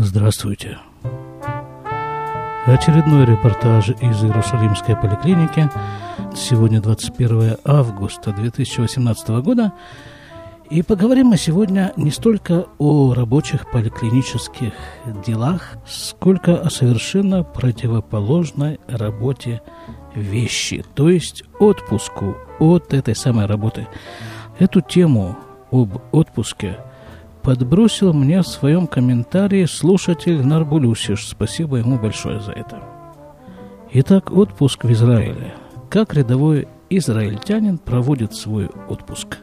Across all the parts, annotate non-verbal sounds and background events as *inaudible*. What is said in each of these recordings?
Здравствуйте. Очередной репортаж из Иерусалимской поликлиники. Сегодня 21 августа 2018 года. И поговорим мы сегодня не столько о рабочих поликлинических делах, сколько о совершенно противоположной работе вещи, то есть отпуску от этой самой работы. Эту тему об отпуске подбросил мне в своем комментарии слушатель Нарбулюсиш. Спасибо ему большое за это. Итак, отпуск в Израиле. Как рядовой израильтянин проводит свой отпуск?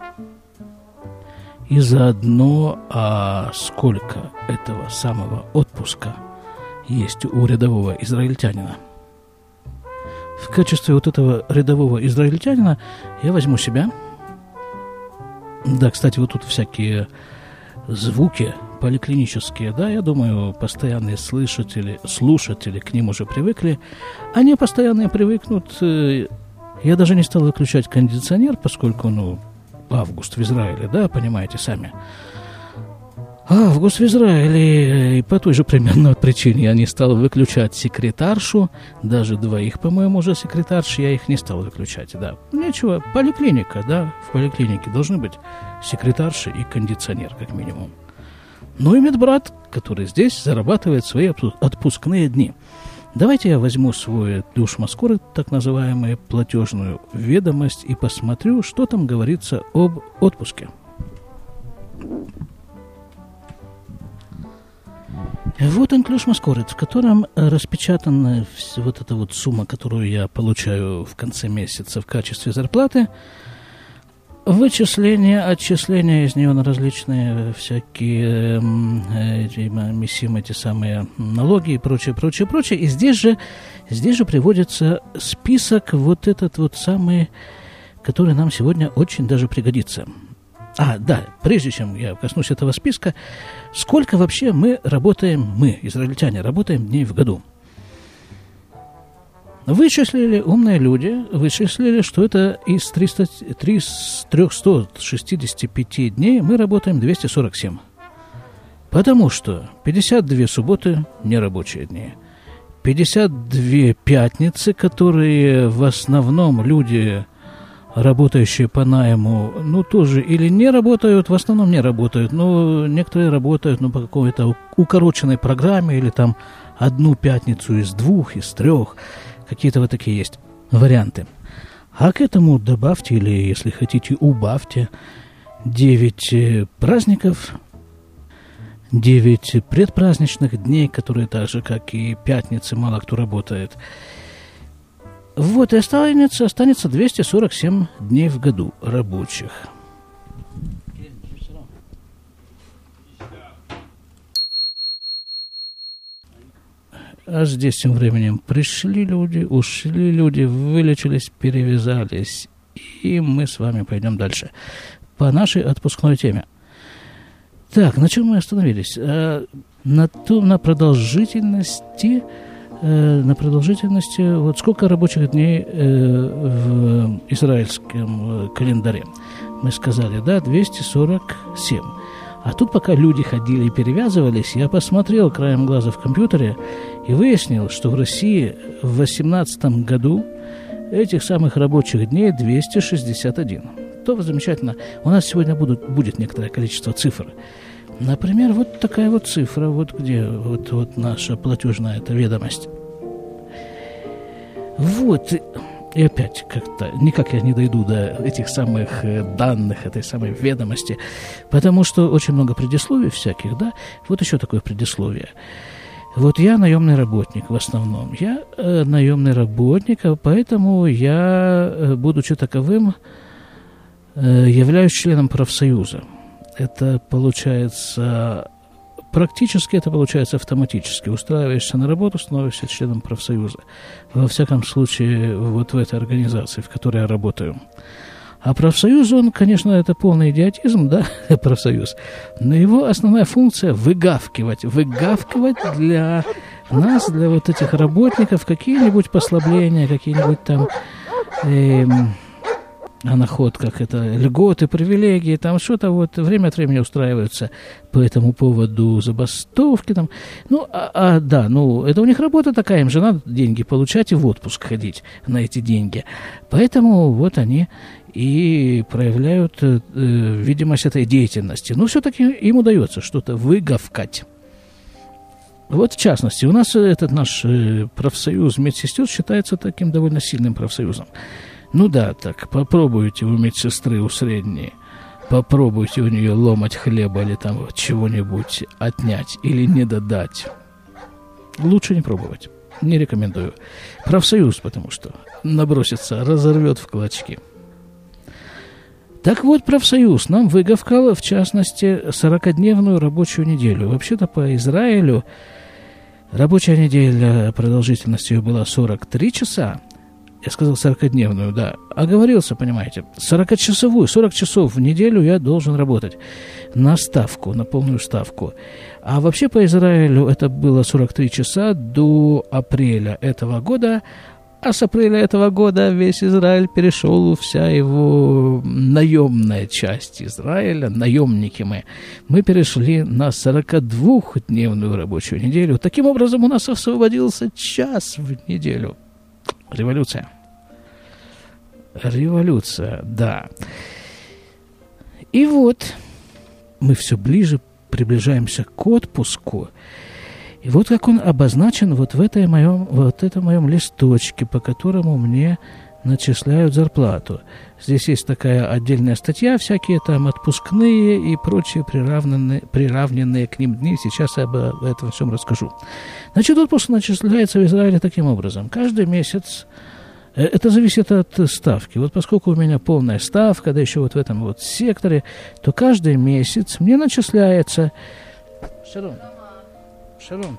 И заодно, а сколько этого самого отпуска есть у рядового израильтянина? В качестве вот этого рядового израильтянина я возьму себя. Да, кстати, вот тут всякие звуки поликлинические, да, я думаю, постоянные слышатели, слушатели к ним уже привыкли. Они постоянно привыкнут. Э, я даже не стал выключать кондиционер, поскольку, ну, август в Израиле, да, понимаете сами. Август в Израиле, и по той же примерно *laughs* причине я не стал выключать секретаршу, даже двоих, по-моему, уже секретарш, я их не стал выключать, да. Нечего, поликлиника, да, в поликлинике должны быть секретарши и кондиционер, как минимум. Ну и медбрат, который здесь зарабатывает свои отпускные дни. Давайте я возьму свой душ Маскоры, так называемую платежную ведомость, и посмотрю, что там говорится об отпуске. Вот он ключ Маскорец, в котором распечатана вот эта вот сумма, которую я получаю в конце месяца в качестве зарплаты. Вычисления, отчисления из нее на различные всякие э, эти, миссим, эти самые налоги и прочее, прочее, прочее. И здесь же, здесь же приводится список вот этот вот самый, который нам сегодня очень даже пригодится. А, да, прежде чем я коснусь этого списка, сколько вообще мы работаем, мы, израильтяне, работаем дней в году? Вычислили умные люди, вычислили, что это из 300, 365 дней мы работаем 247. Потому что 52 субботы – нерабочие дни. 52 пятницы, которые в основном люди работающие по найму, ну, тоже или не работают, в основном не работают, но некоторые работают, ну, по какой-то укороченной программе, или там одну пятницу из двух, из трех, какие-то вот такие есть варианты. А к этому добавьте, или, если хотите, убавьте 9 э, праздников, 9 предпраздничных дней, которые так же, как и пятницы, мало кто работает – вот и останется, останется 247 дней в году рабочих. А здесь тем временем пришли люди, ушли люди, вылечились, перевязались. И мы с вами пойдем дальше по нашей отпускной теме. Так, на чем мы остановились? А, на, том, на продолжительности Э, на продолжительности, вот сколько рабочих дней э, в израильском э, календаре? Мы сказали, да, 247. А тут пока люди ходили и перевязывались, я посмотрел краем глаза в компьютере и выяснил, что в России в 2018 году этих самых рабочих дней 261. То замечательно. У нас сегодня будут, будет некоторое количество цифр. Например, вот такая вот цифра, вот где вот, вот наша платежная эта ведомость. Вот, и опять как-то никак я не дойду до этих самых э, данных, этой самой ведомости, потому что очень много предисловий всяких, да. Вот еще такое предисловие. Вот я наемный работник в основном. Я э, наемный работник, а поэтому я, э, будучи таковым, э, являюсь членом профсоюза это получается практически это получается автоматически. Устраиваешься на работу, становишься членом профсоюза. Во всяком случае, вот в этой организации, в которой я работаю. А профсоюз, он, конечно, это полный идиотизм, да, *laughs* профсоюз, но его основная функция – выгавкивать. Выгавкивать для нас, для вот этих работников, какие-нибудь послабления, какие-нибудь там... Эм, о находках, это льготы, привилегии, там что-то вот время от времени устраиваются по этому поводу забастовки там. Ну, а, а да, ну, это у них работа такая, им же надо деньги получать и в отпуск ходить на эти деньги. Поэтому вот они и проявляют э, видимость этой деятельности. Но все-таки им удается что-то выговкать. Вот в частности, у нас этот наш э, профсоюз медсестер считается таким довольно сильным профсоюзом. Ну да, так, попробуйте у медсестры у средней, попробуйте у нее ломать хлеба или там чего-нибудь отнять или не додать. Лучше не пробовать. Не рекомендую. Профсоюз, потому что набросится, разорвет в клочки. Так вот, профсоюз нам выговкал, в частности, 40-дневную рабочую неделю. Вообще-то по Израилю рабочая неделя продолжительностью была 43 часа. Я сказал 40-дневную, да. Оговорился, понимаете. 40-часовую, 40 часов в неделю я должен работать на ставку, на полную ставку. А вообще по Израилю это было 43 часа до апреля этого года, а с апреля этого года весь Израиль перешел, вся его наемная часть Израиля, наемники мы, мы перешли на 42-дневную рабочую неделю. Таким образом, у нас освободился час в неделю. Революция. Революция, да. И вот мы все ближе приближаемся к отпуску – и вот как он обозначен вот в, этой моем, вот этом моем листочке, по которому мне начисляют зарплату. Здесь есть такая отдельная статья, всякие там отпускные и прочие приравненные, приравненные к ним дни. Сейчас я об этом всем расскажу. Значит, отпуск начисляется в Израиле таким образом. Каждый месяц э, это зависит от ставки. Вот поскольку у меня полная ставка, да еще вот в этом вот секторе, то каждый месяц мне начисляется... Шарон, Шалом.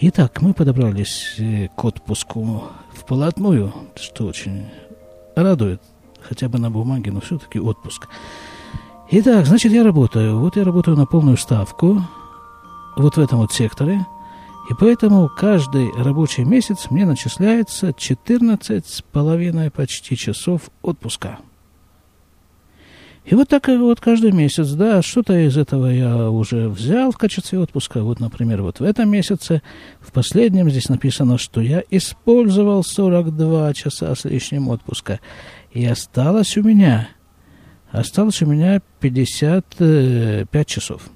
Итак, мы подобрались э, к отпуску в полотную, что очень радует, хотя бы на бумаге, но все-таки отпуск. Итак, значит, я работаю. Вот я работаю на полную ставку, вот в этом вот секторе, и поэтому каждый рабочий месяц мне начисляется 14 с половиной почти часов отпуска. И вот так вот каждый месяц, да, что-то из этого я уже взял в качестве отпуска. Вот, например, вот в этом месяце, в последнем здесь написано, что я использовал 42 часа с лишним отпуска. И осталось у меня, осталось у меня 55 часов.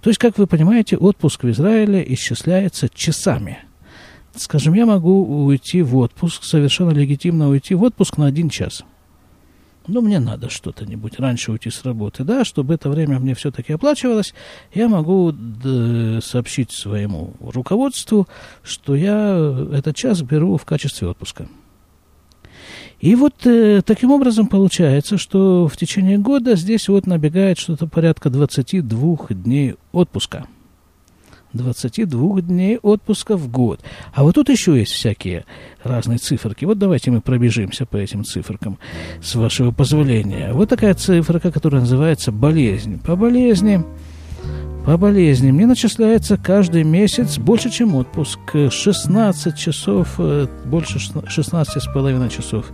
То есть, как вы понимаете, отпуск в Израиле исчисляется часами. Скажем, я могу уйти в отпуск, совершенно легитимно уйти в отпуск на один час – ну, мне надо что-то-нибудь раньше уйти с работы, да, чтобы это время мне все-таки оплачивалось, я могу сообщить своему руководству, что я этот час беру в качестве отпуска. И вот э, таким образом получается, что в течение года здесь вот набегает что-то порядка 22 дней отпуска – 22 дней отпуска в год. А вот тут еще есть всякие разные циферки. Вот давайте мы пробежимся по этим циферкам, с вашего позволения. Вот такая циферка, которая называется болезнь. По болезни, по болезни мне начисляется каждый месяц больше, чем отпуск. 16 часов, э, больше 16 с половиной часов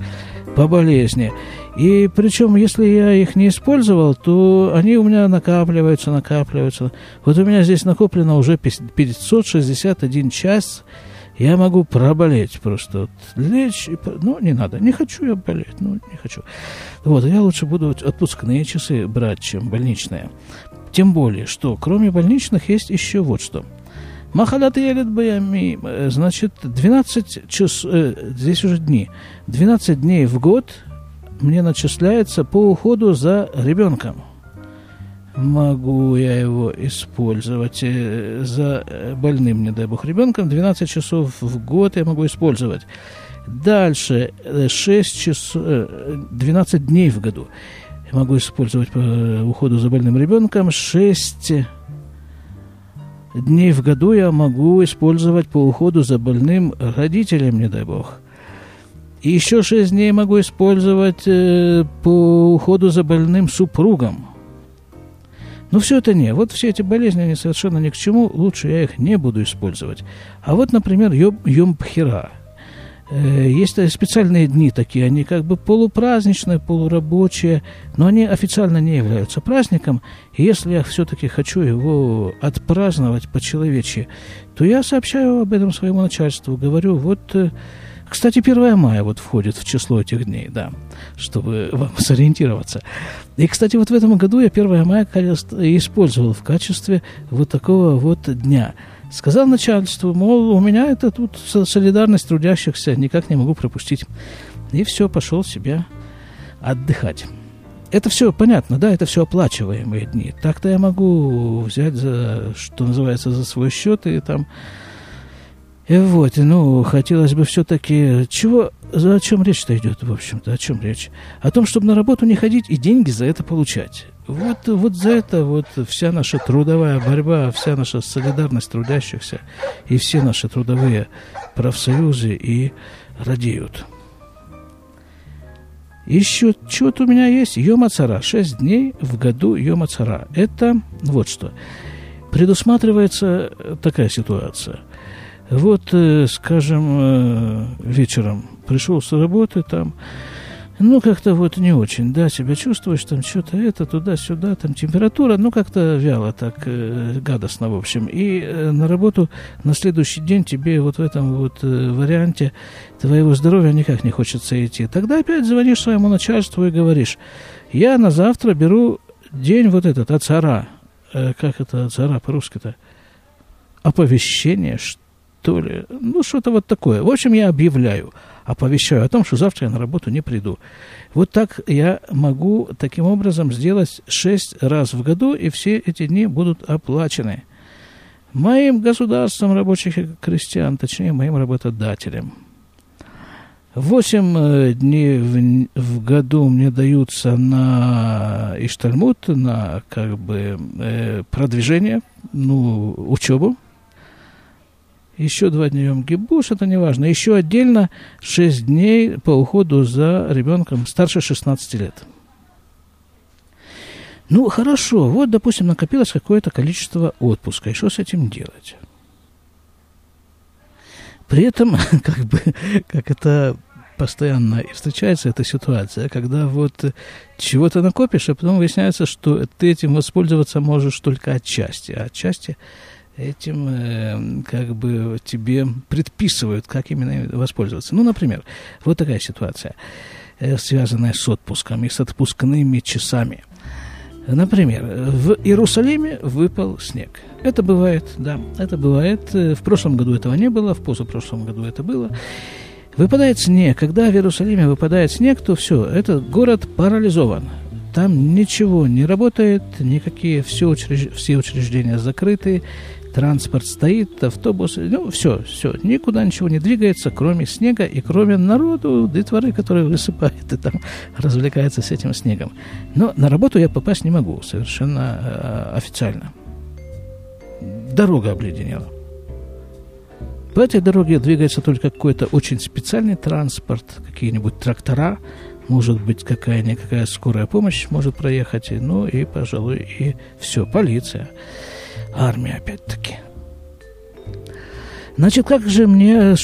по болезни. И причем, если я их не использовал, то они у меня накапливаются, накапливаются. Вот у меня здесь накоплено уже 561 час. Я могу проболеть просто. Вот, лечь, и, ну, не надо. Не хочу я болеть, ну, не хочу. Вот, я лучше буду отпускные часы брать, чем больничные. Тем более, что кроме больничных есть еще вот что – Махалат елет баями, э, значит, 12 часов, э, здесь уже дни, 12 дней в год мне начисляется по уходу за ребенком. Могу я его использовать э, за больным, не дай бог, ребенком. 12 часов в год я могу использовать. Дальше 6 часов, 12 дней в году я могу использовать по уходу за больным ребенком. 6 дней в году я могу использовать по уходу за больным родителем, не дай бог. И еще шесть дней могу использовать э, по уходу за больным супругом. Но все это не. Вот все эти болезни, они совершенно ни к чему. Лучше я их не буду использовать. А вот, например, Йом, Йом Пхера. Э, есть специальные дни такие, они как бы полупраздничные, полурабочие, но они официально не являются праздником. И если я все-таки хочу его отпраздновать по-человечьи, то я сообщаю об этом своему начальству, говорю, вот, э, кстати, 1 мая вот входит в число этих дней, да, чтобы вам *laughs* сориентироваться. И, кстати, вот в этом году я 1 мая использовал в качестве вот такого вот дня – Сказал начальству, мол, у меня это тут солидарность трудящихся, никак не могу пропустить. И все, пошел себе отдыхать. Это все понятно, да, это все оплачиваемые дни. Так-то я могу взять за, что называется, за свой счет и там... И вот, ну, хотелось бы все-таки... Чего, о чем речь-то идет, в общем-то, о чем речь? О том, чтобы на работу не ходить и деньги за это получать. Вот, вот за это вот вся наша трудовая борьба, вся наша солидарность трудящихся и все наши трудовые профсоюзы и радеют. Еще что-то у меня есть. Йома-цара. Шесть дней в году Йома-цара. Это вот что. Предусматривается такая ситуация. Вот, э, скажем, э, вечером пришел с работы, там ну, как-то вот не очень, да, себя чувствуешь, там что-то это, туда-сюда, там температура, ну, как-то вяло так, э, гадостно, в общем. И э, на работу на следующий день тебе вот в этом вот э, варианте твоего здоровья никак не хочется идти. Тогда опять звонишь своему начальству и говоришь, я на завтра беру день вот этот, ацара. Э, как это ацара по-русски-то? Оповещение, что ли? Ну, что-то вот такое. В общем, я объявляю – оповещаю о том, что завтра я на работу не приду. Вот так я могу таким образом сделать шесть раз в году, и все эти дни будут оплачены моим государством рабочих и крестьян, точнее, моим работодателем. Восемь э, дней в, в году мне даются на Иштальмут, на как бы э, продвижение, ну, учебу, еще два дня Йом Гибуш, это не важно. Еще отдельно шесть дней по уходу за ребенком старше 16 лет. Ну, хорошо, вот, допустим, накопилось какое-то количество отпуска, и что с этим делать? При этом, *laughs* как бы, как это постоянно встречается эта ситуация, когда вот чего-то накопишь, а потом выясняется, что ты этим воспользоваться можешь только отчасти, а отчасти этим э, как бы тебе предписывают, как именно воспользоваться. Ну, например, вот такая ситуация, э, связанная с отпуском и с отпускными часами. Например, в Иерусалиме выпал снег. Это бывает, да, это бывает. В прошлом году этого не было, в позапрошлом году это было. Выпадает снег. Когда в Иерусалиме выпадает снег, то все, этот город парализован. Там ничего не работает, никакие все, учреж... все учреждения закрыты, транспорт стоит, автобусы, ну, все, все, никуда ничего не двигается, кроме снега и кроме народу, детворы, которые высыпают *laughs* и там развлекаются с этим снегом. Но на работу я попасть не могу совершенно э, официально. Дорога обледенела. По этой дороге двигается только какой-то очень специальный транспорт, какие-нибудь трактора, может быть, какая-никакая скорая помощь может проехать, ну и, пожалуй, и все, полиция армия опять-таки. Значит, как же мне,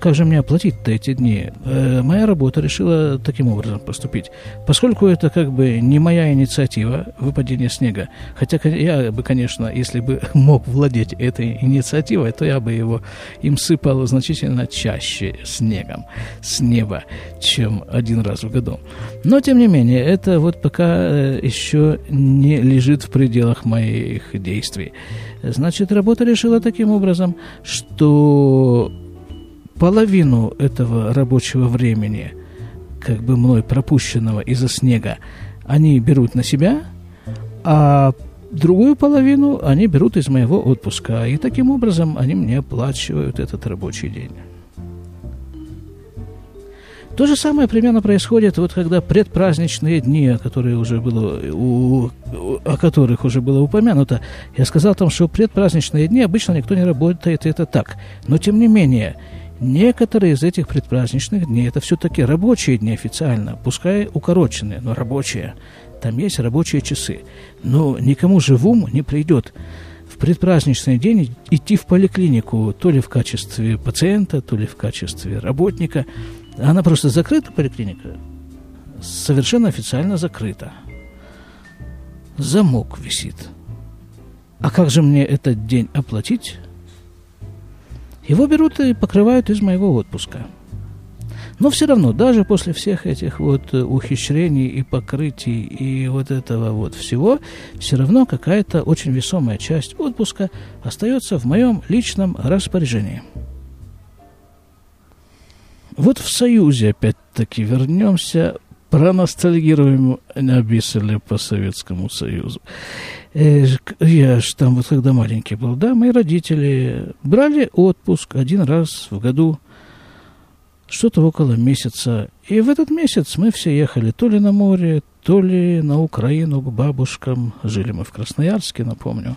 как же мне оплатить-то эти дни? Э, моя работа решила таким образом поступить. Поскольку это как бы не моя инициатива, выпадение снега, хотя я бы, конечно, если бы *laughs* мог владеть этой инициативой, то я бы его им сыпал значительно чаще снегом с неба, чем один раз в году. Но, тем не менее, это вот пока э, еще не лежит в пределах моих действий. Значит, работа решила таким образом, что половину этого рабочего времени, как бы мной пропущенного из-за снега, они берут на себя, а другую половину они берут из моего отпуска. И таким образом они мне оплачивают этот рабочий день. То же самое примерно происходит, вот когда предпраздничные дни, которые уже было, у, о которых уже было упомянуто, я сказал там, что предпраздничные дни обычно никто не работает, это так. Но тем не менее, некоторые из этих предпраздничных дней это все-таки рабочие дни официально, пускай укороченные, но рабочие. Там есть рабочие часы. Но никому живому не придет в предпраздничный день идти в поликлинику то ли в качестве пациента, то ли в качестве работника. Она просто закрыта, поликлиника, совершенно официально закрыта. Замок висит. А как же мне этот день оплатить? Его берут и покрывают из моего отпуска – но все равно, даже после всех этих вот э, ухищрений и покрытий и вот этого вот всего, все равно какая-то очень весомая часть отпуска остается в моем личном распоряжении. Вот в Союзе, опять-таки, вернемся, проностальгируем, обисали по Советскому Союзу. Э, я ж там вот когда маленький был, да, мои родители брали отпуск один раз в году – что-то около месяца. И в этот месяц мы все ехали то ли на море, то ли на Украину к бабушкам. Жили мы в Красноярске, напомню.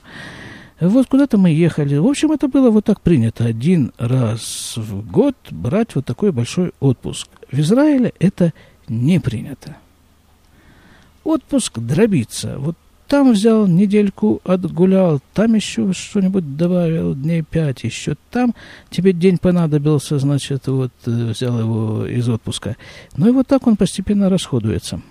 Вот куда-то мы ехали. В общем, это было вот так принято. Один раз в год брать вот такой большой отпуск. В Израиле это не принято. Отпуск дробится. Вот там взял недельку, отгулял, там еще что-нибудь добавил, дней пять, еще там тебе день понадобился, значит, вот э, взял его из отпуска. Ну и вот так он постепенно расходуется.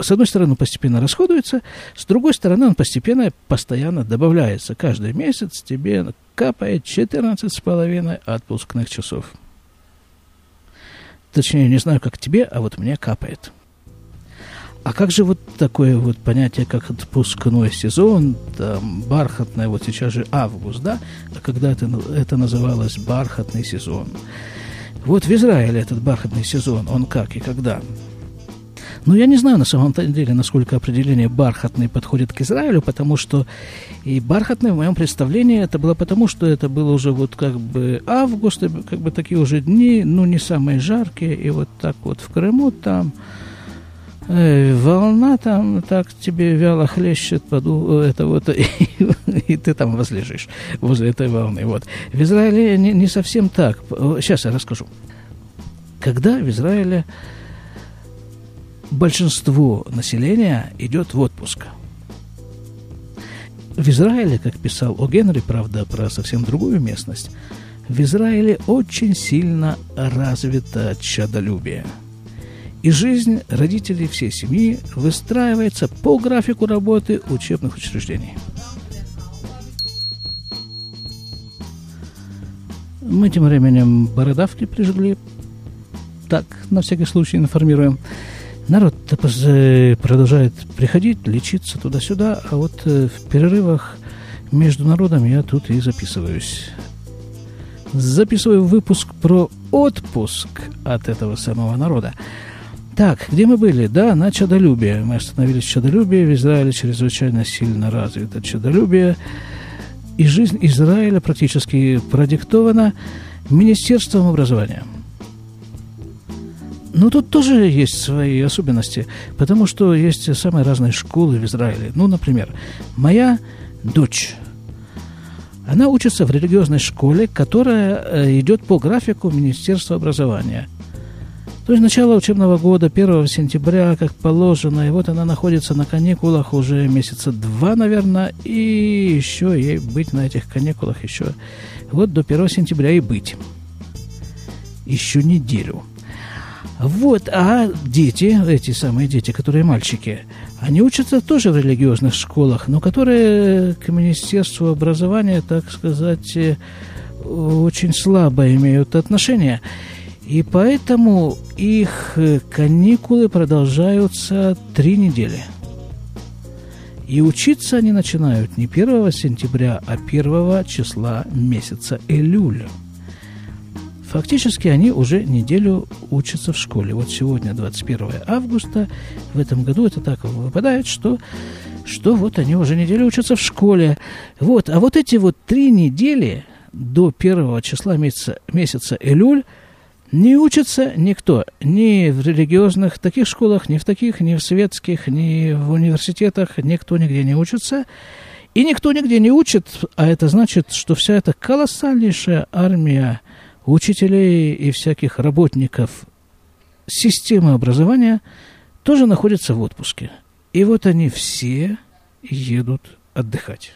С одной стороны, он постепенно расходуется, с другой стороны, он постепенно, постоянно добавляется. Каждый месяц тебе капает 14,5 отпускных часов. Точнее, не знаю, как тебе, а вот мне капает – а как же вот такое вот понятие, как отпускной сезон, там, бархатное, вот сейчас же август, да, а когда это, это называлось бархатный сезон. Вот в Израиле этот бархатный сезон, он как и когда? Ну, я не знаю на самом деле, насколько определение бархатный подходит к Израилю, потому что и бархатный в моем представлении это было потому, что это было уже вот как бы август, как бы такие уже дни, ну, не самые жаркие, и вот так вот в Крыму там э, волна там так тебе вяло хлещет, поду, это вот, и, *laughs* и ты там возлежишь возле этой волны. Вот. В Израиле не, не совсем так. Сейчас я расскажу. Когда в Израиле большинство населения идет в отпуск. В Израиле, как писал О. Генри, правда, про совсем другую местность, в Израиле очень сильно развито чадолюбие – и жизнь родителей всей семьи выстраивается по графику работы учебных учреждений. Мы тем временем бородавки прижгли. Так, на всякий случай информируем. Народ продолжает приходить, лечиться туда-сюда, а вот э, в перерывах между народом я тут и записываюсь. Записываю выпуск про отпуск от этого самого народа. Так, где мы были? Да, на чадолюбие. Мы остановились в чадолюбии. В Израиле чрезвычайно сильно развито чадолюбие. И жизнь Израиля практически продиктована Министерством образования. Но тут тоже есть свои особенности, потому что есть самые разные школы в Израиле. Ну, например, моя дочь, она учится в религиозной школе, которая э, идет по графику Министерства образования – то есть начало учебного года, 1 сентября, как положено, и вот она находится на каникулах уже месяца два, наверное, и еще ей быть на этих каникулах еще вот до 1 сентября и быть. Еще неделю. Вот, а дети, эти самые дети, которые мальчики, они учатся тоже в религиозных школах, но которые к Министерству образования, так сказать, э, очень слабо имеют отношение. И поэтому их э, каникулы продолжаются три недели. И учиться они начинают не 1 сентября, а 1 числа месяца Элюля. Фактически они уже неделю учатся в школе. Вот сегодня 21 августа, в этом году это так выпадает, что, что вот они уже неделю учатся в школе. Вот, а вот эти вот три недели до первого числа месяца, месяца Элюль – не учится никто, ни в религиозных таких школах, ни в таких, ни в светских, ни в университетах, никто нигде не учится. И никто нигде не учит, а это значит, что вся эта колоссальнейшая армия учителей и всяких работников системы образования тоже находятся в отпуске. И вот они все едут отдыхать.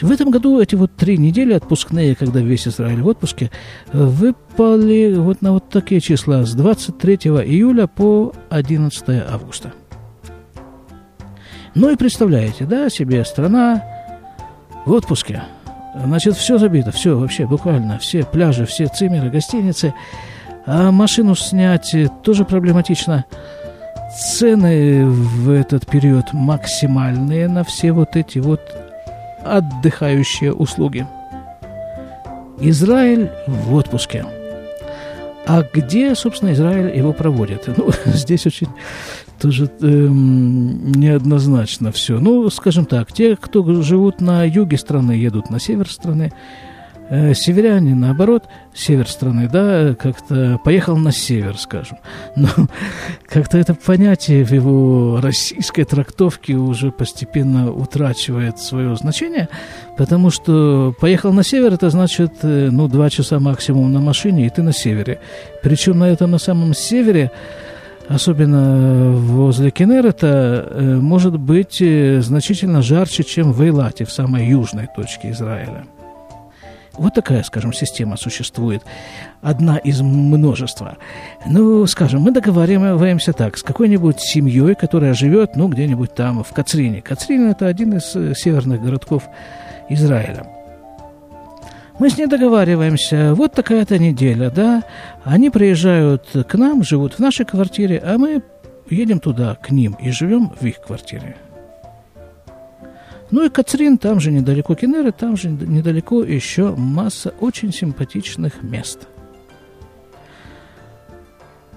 В этом году эти вот три недели отпускные, когда весь Израиль в отпуске, выпали вот на вот такие числа с 23 июля по 11 августа. Ну и представляете, да, себе страна в отпуске. Значит, все забито, все вообще, буквально, все пляжи, все цимеры, гостиницы. А машину снять тоже проблематично. Цены в этот период максимальные на все вот эти вот отдыхающие услуги. Израиль в отпуске. А где, собственно, Израиль его проводит? Ну, *laughs* здесь очень тоже эм, неоднозначно все. Ну, скажем так, те, кто живут на юге страны, едут на север страны, северяне, наоборот, север страны, да, как-то поехал на север, скажем. Но *laughs* как-то это понятие в его российской трактовке уже постепенно утрачивает свое значение, потому что поехал на север, это значит, э, ну, два часа максимум на машине, и ты на севере. Причем на этом на самом севере особенно возле Кенерета, э, может быть э, значительно жарче, чем в Эйлате, в самой южной точке Израиля. Вот такая, скажем, система существует. Одна из множества. Ну, скажем, мы договариваемся так, с какой-нибудь семьей, которая живет, ну, где-нибудь там, в Кацрине. Кацрин – это один из э, северных городков Израиля. Мы с ней договариваемся, вот такая-то неделя, да, они приезжают к нам, живут в нашей квартире, а мы едем туда, к ним, и живем в их квартире. Ну и Кацрин, там же недалеко Кенеры, там же недалеко еще масса очень симпатичных мест.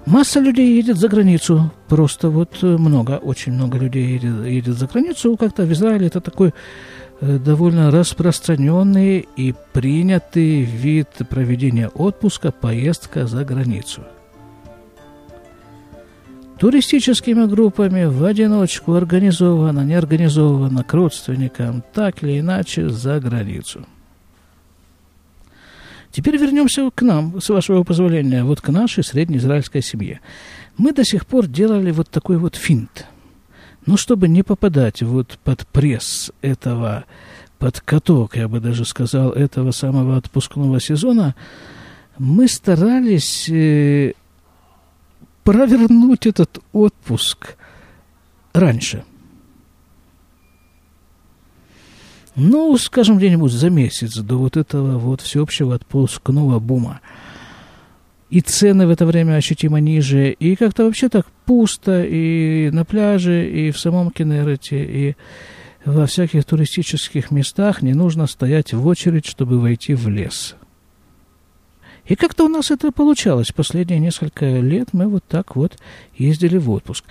Масса людей едет за границу, просто вот много, очень много людей едет, едет за границу. Как-то в Израиле это такой э, довольно распространенный и принятый вид проведения отпуска, поездка за границу – туристическими группами, в одиночку, организованно, неорганизованно, к родственникам, так или иначе, за границу. Теперь вернемся к нам, с вашего позволения, вот к нашей среднеизраильской семье. Мы до сих пор делали вот такой вот финт. Но чтобы не попадать вот под пресс этого, под каток, я бы даже сказал, этого самого отпускного сезона, мы старались провернуть этот отпуск раньше. Ну, скажем, где-нибудь за месяц до вот этого вот всеобщего отпускного бума. И цены в это время ощутимо ниже, и как-то вообще так пусто и на пляже, и в самом Кенерете, и во всяких туристических местах не нужно стоять в очередь, чтобы войти в лес. И как-то у нас это получалось. Последние несколько лет мы вот так вот ездили в отпуск.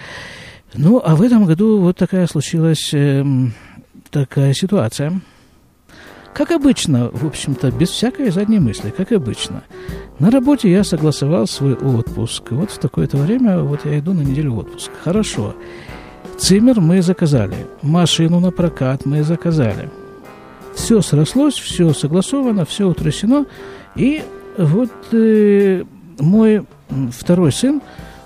Ну, а в этом году вот такая случилась э, такая ситуация. Как обычно, в общем-то, без всякой задней мысли, как обычно. На работе я согласовал свой отпуск. Вот в такое-то время вот я иду на неделю в отпуск. Хорошо. Цимер мы заказали. Машину на прокат мы заказали. Все срослось, все согласовано, все утрясено. И вот э, мой второй сын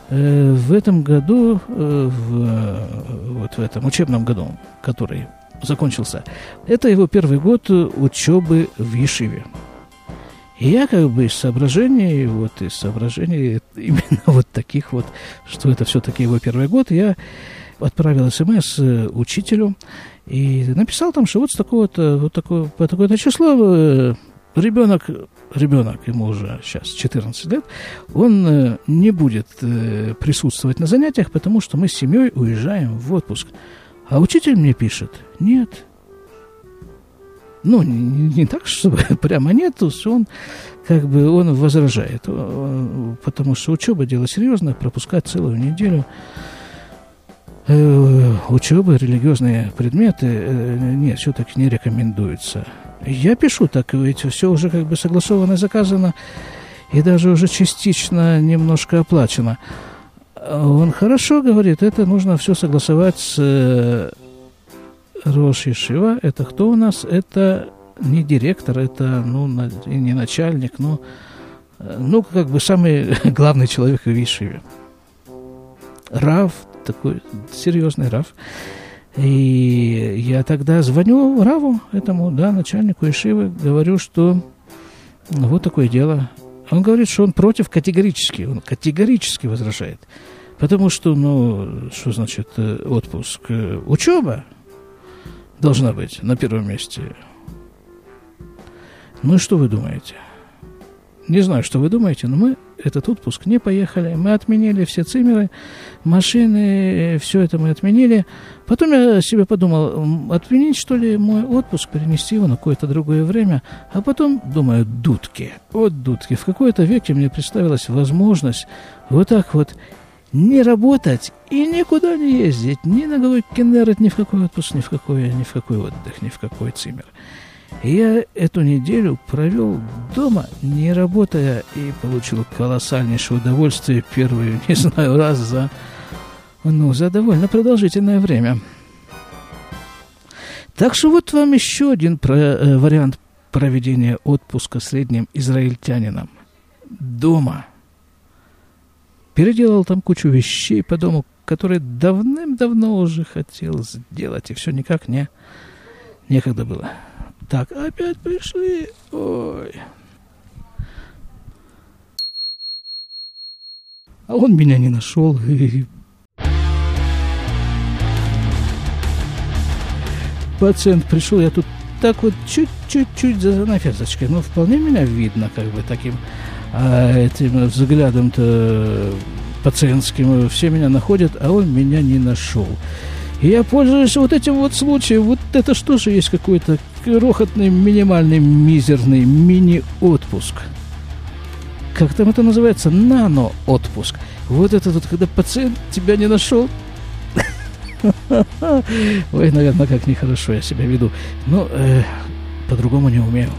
э, в этом году, э, в, вот в этом учебном году, который закончился, это его первый год учебы в Ешиве. И я как бы из соображений, вот из соображений *laughs* именно вот таких вот, что это все-таки его первый год, я отправил смс учителю и написал там, что вот с такого-то, вот такое, по такое-то число э, ребенок ребенок, ему уже сейчас 14 лет, он э, не будет э, присутствовать на занятиях, потому что мы с семьей уезжаем в отпуск. А учитель мне пишет, нет. Ну, не, не так, чтобы *laughs* прямо нет, то есть он как бы он возражает, потому что учеба дело серьезное, пропускать целую неделю э, учебы, религиозные предметы, э, нет, все-таки не рекомендуется. Я пишу так, ведь все уже как бы согласовано и заказано, и даже уже частично немножко оплачено. Он хорошо говорит, это нужно все согласовать с э, Рош Шива. Это кто у нас? Это не директор, это ну, не начальник, но ну, как бы самый *laughs* главный человек в Вишиве. Рав, такой серьезный Рав. И я тогда звоню Раву, этому, да, начальнику Ишивы, говорю, что вот такое дело. Он говорит, что он против категорически, он категорически возражает. Потому что, ну, что значит э, отпуск? Э, учеба должна быть на первом месте. Ну и что вы думаете? Не знаю, что вы думаете, но мы этот отпуск не поехали. Мы отменили все цимеры, машины, все это мы отменили. Потом я себе подумал, отменить, что ли, мой отпуск, перенести его на какое-то другое время. А потом, думаю, дудки. Вот дудки. В какой-то веке мне представилась возможность вот так вот не работать и никуда не ездить, ни на какой кинерет, ни в какой отпуск, ни в какой, ни в какой отдых, ни в какой цимер. Я эту неделю провел дома, не работая, и получил колоссальнейшее удовольствие первый, *laughs* не знаю, раз за, ну, за довольно продолжительное время. Так что вот вам еще один про, э, вариант проведения отпуска средним израильтянином. Дома. Переделал там кучу вещей по дому, которые давным-давно уже хотел сделать, и все никак не некогда было. Так, опять пришли. Ой. А он меня не нашел. Пациент пришел, я тут так вот чуть-чуть за наферзочкой, но вполне меня видно, как бы таким а этим взглядом-то пациентским все меня находят, а он меня не нашел. И я пользуюсь вот этим вот случаем. Вот это что же есть какой-то крохотный, минимальный, мизерный мини-отпуск. Как там это называется? Нано-отпуск. Вот это вот, когда пациент тебя не нашел. *laughs* Ой, наверное, как нехорошо я себя веду. Но э, по-другому не умею.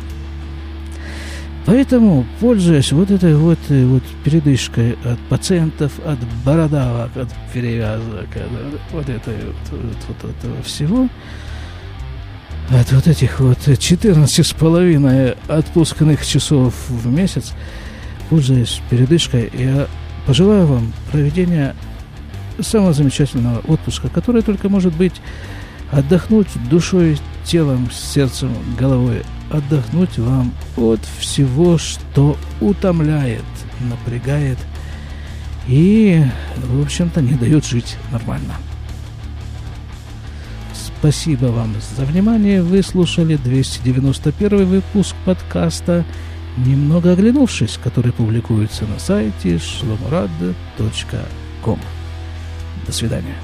Поэтому, пользуясь вот этой вот, э, вот передышкой от пациентов, от бородавок, от перевязок, от вот этой вот, вот, вот этого всего, от вот этих вот 14 с половиной отпускных часов в месяц, пользуясь передышкой, я пожелаю вам проведения самого замечательного отпуска, который только может быть отдохнуть душой, телом, сердцем, головой, отдохнуть вам от всего, что утомляет, напрягает и, в общем-то, не дает жить нормально. Спасибо вам за внимание. Вы слушали 291 выпуск подкаста «Немного оглянувшись», который публикуется на сайте shlomurad.com. До свидания.